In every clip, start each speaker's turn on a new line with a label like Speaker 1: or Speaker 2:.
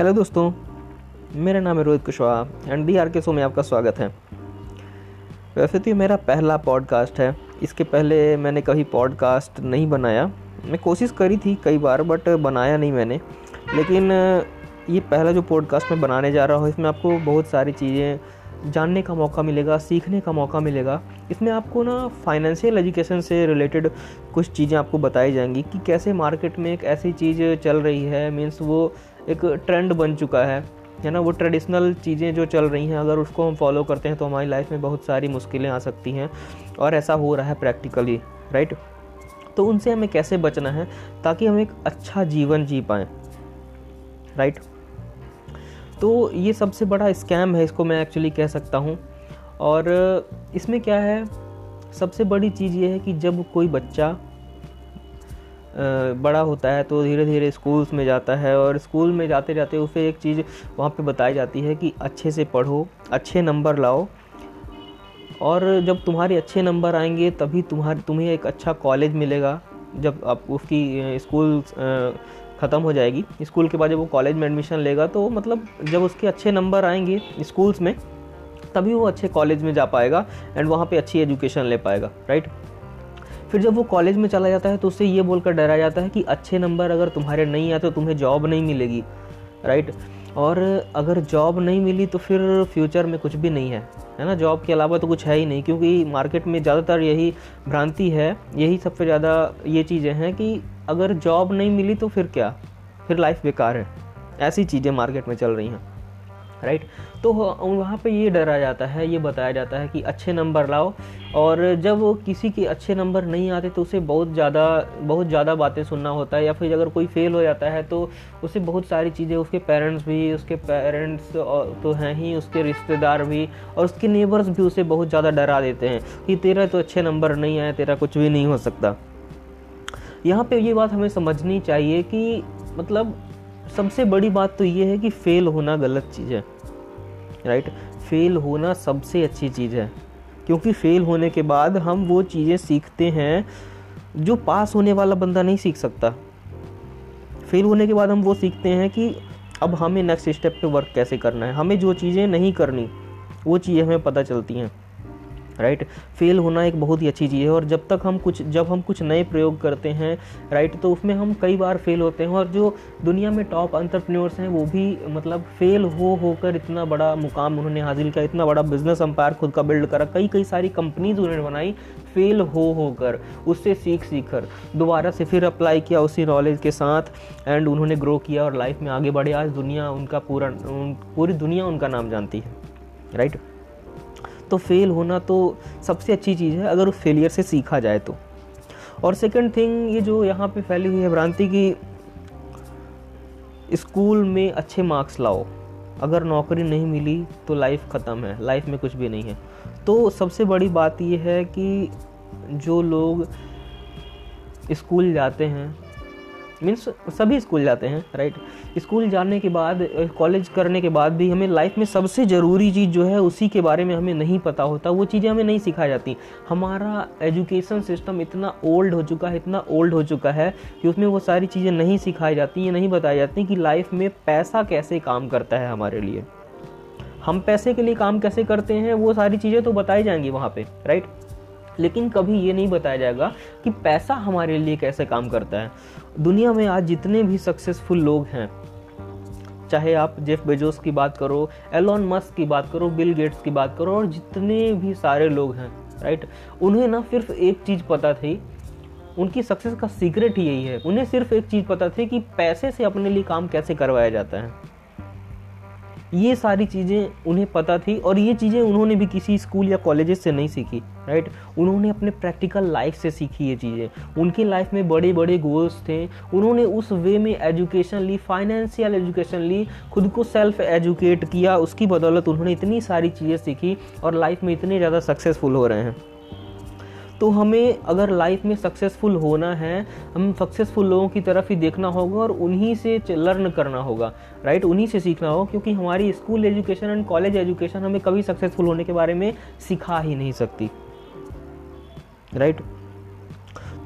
Speaker 1: Hello दोस्तों, मेरा नाम है Rohit Kushwaha and D R K show में आपका स्वागत है। वैसे तो ये मेरा पहला पॉडकास्ट है। इसके पहले मैंने कभी पॉडकास्ट नहीं बनाया। मैं कोशिश करी थी कई बार बट बनाया नहीं मैंने। लेकिन ये पहला जो पॉडकास्ट मैं बनाने जा रहा हूँ, इसमें आपको बहुत सारी चीज़ें जानने का मौका मिलेगा, सीखने का मौका मिलेगा। इसमें आपको ना फाइनेंशियल एजुकेशन से रिलेटेड कुछ चीज़ें आपको बताई जाएँगी कि कैसे मार्केट में एक ऐसी चीज़ चल रही है। मीन्स वो एक ट्रेंड बन चुका है है ना? वो ट्रेडिशनल चीज़ें जो चल रही हैं, अगर उसको हम फॉलो करते हैं तो हमारी लाइफ में बहुत सारी मुश्किलें आ सकती हैं, और ऐसा हो रहा है प्रैक्टिकली राइट तो उनसे हमें कैसे बचना है? ताकि हम एक अच्छा जीवन जी पाएँ राइट तो ये सबसे बड़ा स्कैम है, इसको मैं एक्चुअली कह सकता हूँ। और इसमें क्या है? सबसे बड़ी चीज़ ये है कि जब कोई बच्चा बड़ा होता है तो धीरे धीरे स्कूल्स में जाता है और स्कूल में जाते जाते उसे एक चीज़ वहाँ पे बताई जाती है कि अच्छे से पढ़ो, अच्छे नंबर लाओ और जब तुम्हारे अच्छे नंबर आएँगे, तभी तुम्हारे, तुम्हें एक अच्छा कॉलेज मिलेगा, जब आप, उसकी स्कूल ख़त्म हो जाएगी। स्कूल के बाद जब वो कॉलेज में एडमिशन लेगा तो मतलब जब उसके अच्छे नंबर आएँगे स्कूल्स में, तभी वो अच्छे कॉलेज में जा पाएगा एंड वहाँ पे अच्छी एजुकेशन ले पाएगा, राइट? फिर जब वो कॉलेज में चला जाता है तो उससे ये बोलकर डरा जाता है कि अच्छे नंबर अगर तुम्हारे नहीं आए तो तुम्हें जॉब नहीं मिलेगी राइट और अगर जॉब नहीं मिली तो फिर फ्यूचर में कुछ भी नहीं है है ना? जॉब के अलावा तो कुछ है ही नहीं, क्योंकि मार्केट में ज़्यादातर यही भ्रांति है, यही सबसे ज़्यादा ये चीज़ें हैं कि अगर जॉब नहीं मिली तो फिर क्या? फिर लाइफ बेकार है। ऐसी चीज़ें मार्केट में चल रही हैं। राइट? तो वहाँ पे ये डरा जाता है, ये बताया जाता है कि अच्छे नंबर लाओ और जब किसी के अच्छे नंबर नहीं आते तो उसे बहुत ज़्यादा बहुत ज़्यादा बातें सुनना होता है या फिर अगर कोई फेल हो जाता है तो उसे बहुत सारी चीज़ें, उसके पेरेंट्स भी, उसके पेरेंट्स तो हैं ही, उसके रिश्तेदार भी और उसके नेबर्स भी उसे बहुत ज़्यादा डरा देते हैं कि तेरा तो अच्छे नंबर नहीं आए तेरा कुछ भी नहीं हो सकता। यहाँ पे ये बात हमें समझनी चाहिए कि मतलब सबसे बड़ी बात तो ये है कि फेल होना गलत चीज़ है राइट फेल होना सबसे अच्छी चीज़ है, क्योंकि फेल होने के बाद हम वो चीज़ें सीखते हैं जो पास होने वाला बंदा नहीं सीख सकता। फेल होने के बाद हम वो सीखते हैं कि अब हमें नेक्स्ट स्टेप पे वर्क कैसे करना है, हमें जो चीज़ें नहीं करनी, वो चीज़ें हमें पता चलती हैं। राइट फेल होना एक बहुत ही अच्छी चीज़ है और जब तक हम कुछ, जब हम कुछ नए प्रयोग करते हैं राइट तो उसमें हम कई बार फेल होते हैं और जो दुनिया में टॉप अंतरप्रन्योर्स हैं, वो भी मतलब फेल हो, होकर इतना बड़ा मुकाम उन्होंने हासिल किया, इतना बड़ा बिज़नेस अंपायर खुद का बिल्ड करा, कई कई सारी कंपनीज़ उन्होंने बनाई फेल हो, होकर, उससे सीख सीख कर दोबारा से फिर अप्लाई किया उसी नॉलेज के साथ एंड उन्होंने ग्रो किया और लाइफ में आगे बढ़े। आज दुनिया उनका पूरा पूरी दुनिया उनका नाम जानती है राइट तो फेल होना तो सबसे अच्छी चीज़ है अगर उस फेलियर से सीखा जाए तो। और सेकंड थिंग ये जो यहाँ पे फैली हुई है भ्रांति की, स्कूल में अच्छे मार्क्स लाओ। अगर नौकरी नहीं मिली तो लाइफ ख़त्म है लाइफ में कुछ भी नहीं है। तो सबसे बड़ी बात ये है कि जो लोग स्कूल जाते हैं मीन्स सभी स्कूल जाते हैं राइट स्कूल जाने के बाद कॉलेज करने के बाद भी हमें लाइफ में सबसे ज़रूरी चीज़ जो है, उसी के बारे में हमें नहीं पता होता। वो चीज़ें हमें नहीं सिखाई जाती। हमारा एजुकेशन सिस्टम इतना ओल्ड हो चुका है, इतना ओल्ड हो चुका है कि उसमें वो सारी चीज़ें नहीं सिखाई जाती ये नहीं बताई जाती कि लाइफ में पैसा कैसे काम करता है हमारे लिए। हम पैसे के लिए काम कैसे करते हैं, वो सारी चीज़ें तो बताई जाएँगी वहाँ पे राइट लेकिन कभी ये नहीं बताया जाएगा कि पैसा हमारे लिए कैसे काम करता है। दुनिया में आज जितने भी सक्सेसफुल लोग हैं, चाहे आप जेफ बेजोस की बात करो, एलॉन मस्क की बात करो, बिल गेट्स की बात करो, और जितने भी सारे लोग हैं राइट उन्हें ना सिर्फ़ एक चीज़ पता थी, उनकी सक्सेस का सीक्रेट यही है। उन्हें सिर्फ़ एक चीज़ पता थी कि पैसे से अपने लिए काम कैसे करवाया जाता है। ये सारी चीज़ें उन्हें पता थी और ये चीज़ें उन्होंने भी किसी स्कूल या कॉलेजेस से नहीं सीखी राइट उन्होंने अपने प्रैक्टिकल लाइफ से सीखी ये चीज़ें। उनकी लाइफ में बड़े बड़े गोल्स थे। उन्होंने उस वे में एजुकेशन ली फाइनेंशियल एजुकेशन ली, खुद को सेल्फ एजुकेट किया, उसकी बदौलत उन्होंने इतनी सारी चीज़ें सीखी और लाइफ में इतने ज़्यादा सक्सेसफुल हो रहे हैं। तो हमें अगर लाइफ में सक्सेसफुल होना है, हम सक्सेसफुल लोगों की तरफ़ ही देखना होगा और उन्हीं से लर्न करना होगा राइट उन्हीं से सीखना होगा, क्योंकि हमारी school education and college education हमें कभी सक्सेसफुल होने के बारे में सिखा ही नहीं सकती राइट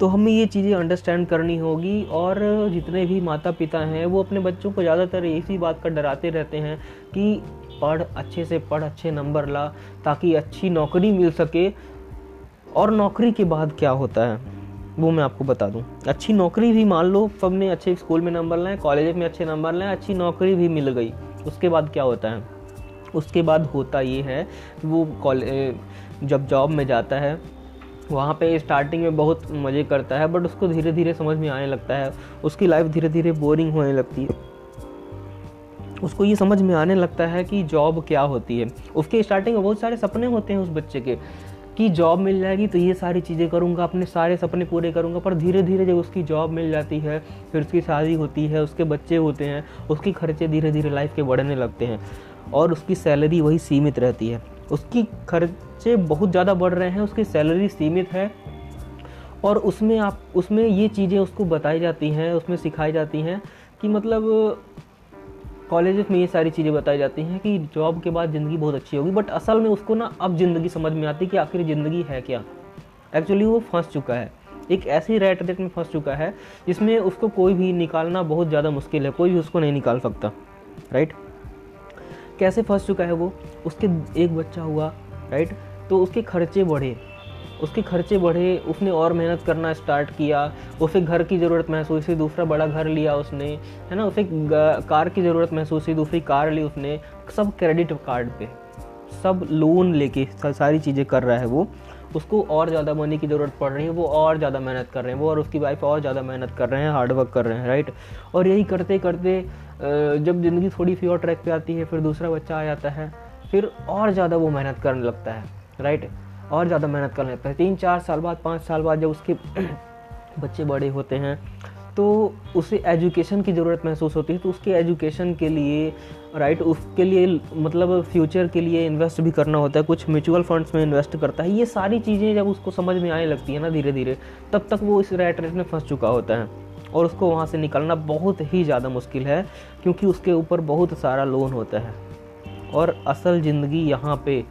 Speaker 1: तो हमें ये चीज़ें अंडरस्टैंड करनी होगी और जितने भी माता पिता हैं, वो अपने बच्चों को ज़्यादातर इसी बात का डराते रहते हैं कि पढ़ अच्छे से, पढ़ अच्छे नंबर ला, ताकि अच्छी नौकरी मिल सके और नौकरी के बाद क्या होता है, वो मैं आपको बता दूँ। अच्छी नौकरी भी मान लो, सबने अच्छे स्कूल में नंबर लाए, कॉलेज में अच्छे नंबर लाए, अच्छी नौकरी भी मिल गई। उसके बाद क्या होता है? उसके बाद होता ये है वो कॉलेज जब जॉब में जाता है, वहाँ पे स्टार्टिंग में बहुत मज़े करता है, बट उसको धीरे धीरे समझ में आने लगता है। उसकी लाइफ धीरे धीरे बोरिंग होने लगती है। उसको ये समझ में आने लगता है कि जॉब क्या होती है। उसके स्टार्टिंग में बहुत सारे सपने होते हैं उस बच्चे के। कि जॉब मिल जाएगी तो ये सारी चीज़ें करूँगा, अपने सारे सपने पूरे करूँगा, पर धीरे धीरे जब उसकी जॉब मिल जाती है, फिर उसकी शादी होती है, उसके बच्चे होते हैं, उसके खर्चे धीरे धीरे लाइफ के बढ़ने लगते हैं, और उसकी सैलरी वही सीमित रहती है। उसकी खर्चे बहुत ज़्यादा बढ़ रहे हैं, उसकी सैलरी सीमित है, और उसमें आप, उसमें ये चीज़ें उसको बताई जाती हैं, उसमें सिखाई जाती हैं, कि मतलब कॉलेज में ये सारी चीज़ें बताई जाती हैं कि जॉब के बाद ज़िंदगी बहुत अच्छी होगी, बट असल में उसको ना अब ज़िंदगी समझ में आती है कि आखिर ज़िंदगी है क्या। एक्चुअली वो फंस चुका है। एक ऐसी रेट रेट में फंस चुका है, जिसमें उसको कोई भी निकालना बहुत ज़्यादा मुश्किल है, कोई भी उसको नहीं निकाल सकता। राइट कैसे फंस चुका है वो? उसके एक बच्चा हुआ राइट तो उसके खर्चे बढ़े। उसके खर्चे बढ़े, उसने और मेहनत करना स्टार्ट किया, उसे घर की ज़रूरत महसूस हुई, दूसरा बड़ा घर लिया उसने, है ना? उसे कार की ज़रूरत महसूस हुई, दूसरी कार ली उसने, सब क्रेडिट कार्ड पे। सब लोन लेके सारी चीज़ें कर रहा है वो। उसको और ज़्यादा मनी की ज़रूरत पड़ रही है, वो और ज़्यादा मेहनत कर रहे हैं, वो और उसकी वाइफ और ज़्यादा मेहनत कर रहे हैं हार्डवर्क कर रहे हैं राइट और यही करते करते जब ज़िंदगी थोड़ी सी और ट्रैक पे आती है, फिर दूसरा बच्चा आ जाता है, फिर और ज़्यादा वो मेहनत करने लगता है राइट और ज़्यादा मेहनत करने लगता है। तीन चार साल बाद, पाँच साल बाद जब उसके बच्चे बड़े होते हैं तो उसे एजुकेशन की ज़रूरत महसूस होती है। तो उसके एजुकेशन के लिए राइट उसके लिए मतलब फ्यूचर के लिए इन्वेस्ट भी करना होता है। कुछ म्यूचुअल फंड्स में इन्वेस्ट करता है। ये सारी चीज़ें जब उसको समझ में आने लगती है ना धीरे धीरे तब तक वो इस रैट रेट में फंस चुका होता है। और उसको वहाँ से निकलना बहुत ही ज़्यादा मुश्किल है, क्योंकि उसके ऊपर बहुत सारा लोन होता है। और असल ज़िंदगी यहाँ पे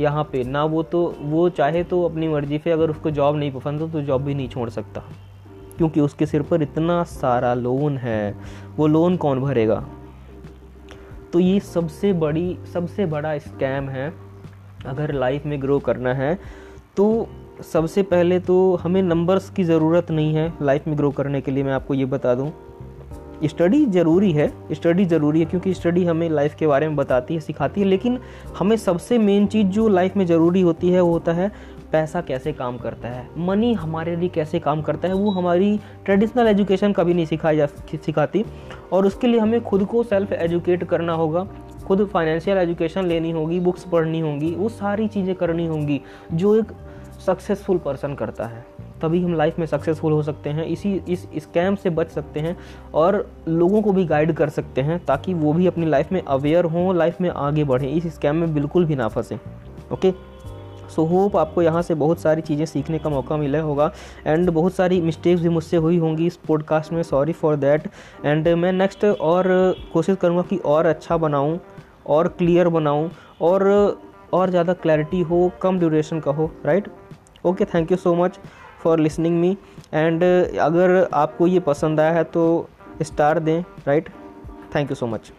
Speaker 1: यहाँ पे। ना वो तो वो चाहे तो अपनी मर्ज़ी से अगर उसको जॉब नहीं पसंद हो तो जॉब भी नहीं छोड़ सकता। क्योंकि उसके सिर पर इतना सारा लोन है। वो लोन कौन भरेगा? तो ये सबसे बड़ी, सबसे बड़ा स्कैम है। अगर लाइफ में ग्रो करना है तो सबसे पहले तो हमें नंबर्स की ज़रूरत नहीं है लाइफ में ग्रो करने के लिए। मैं आपको ये बता दूँ स्टडी ज़रूरी है, स्टडी ज़रूरी है क्योंकि स्टडी हमें लाइफ के बारे में बताती है, सिखाती है, लेकिन हमें सबसे मेन चीज़ जो लाइफ में ज़रूरी होती है, वो होता है पैसा कैसे काम करता है। मनी हमारे लिए कैसे काम करता है, वो हमारी ट्रेडिशनल एजुकेशन कभी नहीं सिखाई जा, सिखाती। और उसके लिए हमें खुद को सेल्फ एजुकेट करना होगा, खुद फाइनेंशियल एजुकेशन लेनी होगी बुक्स पढ़नी होंगी, वो सारी चीज़ें करनी होंगी, जो एक सक्सेसफुल पर्सन करता है। तभी हम लाइफ में सक्सेसफुल हो सकते हैं। इसी, इस स्कैम से बच सकते हैं और लोगों को भी गाइड कर सकते हैं ताकि वो भी अपनी लाइफ में अवेयर हों लाइफ में आगे बढ़ें। इस स्कैम में बिल्कुल भी ना फंसें। ओके सो होप आपको यहाँ से बहुत सारी चीज़ें सीखने का मौका मिला होगा एंड बहुत सारी मिस्टेक्स भी मुझसे हुई होंगी इस पॉडकास्ट में। सॉरी फॉर दैट एंड मैं नेक्स्ट और कोशिश करूँगा कि और अच्छा बनाऊँ, और क्लियर बनाऊँ, और और ज़्यादा क्लैरिटी हो, कम ड्यूरेशन का हो right okay thank you so much for listening me and अगर आपको ये पसंद आया है तो स्टार दें right thank you so much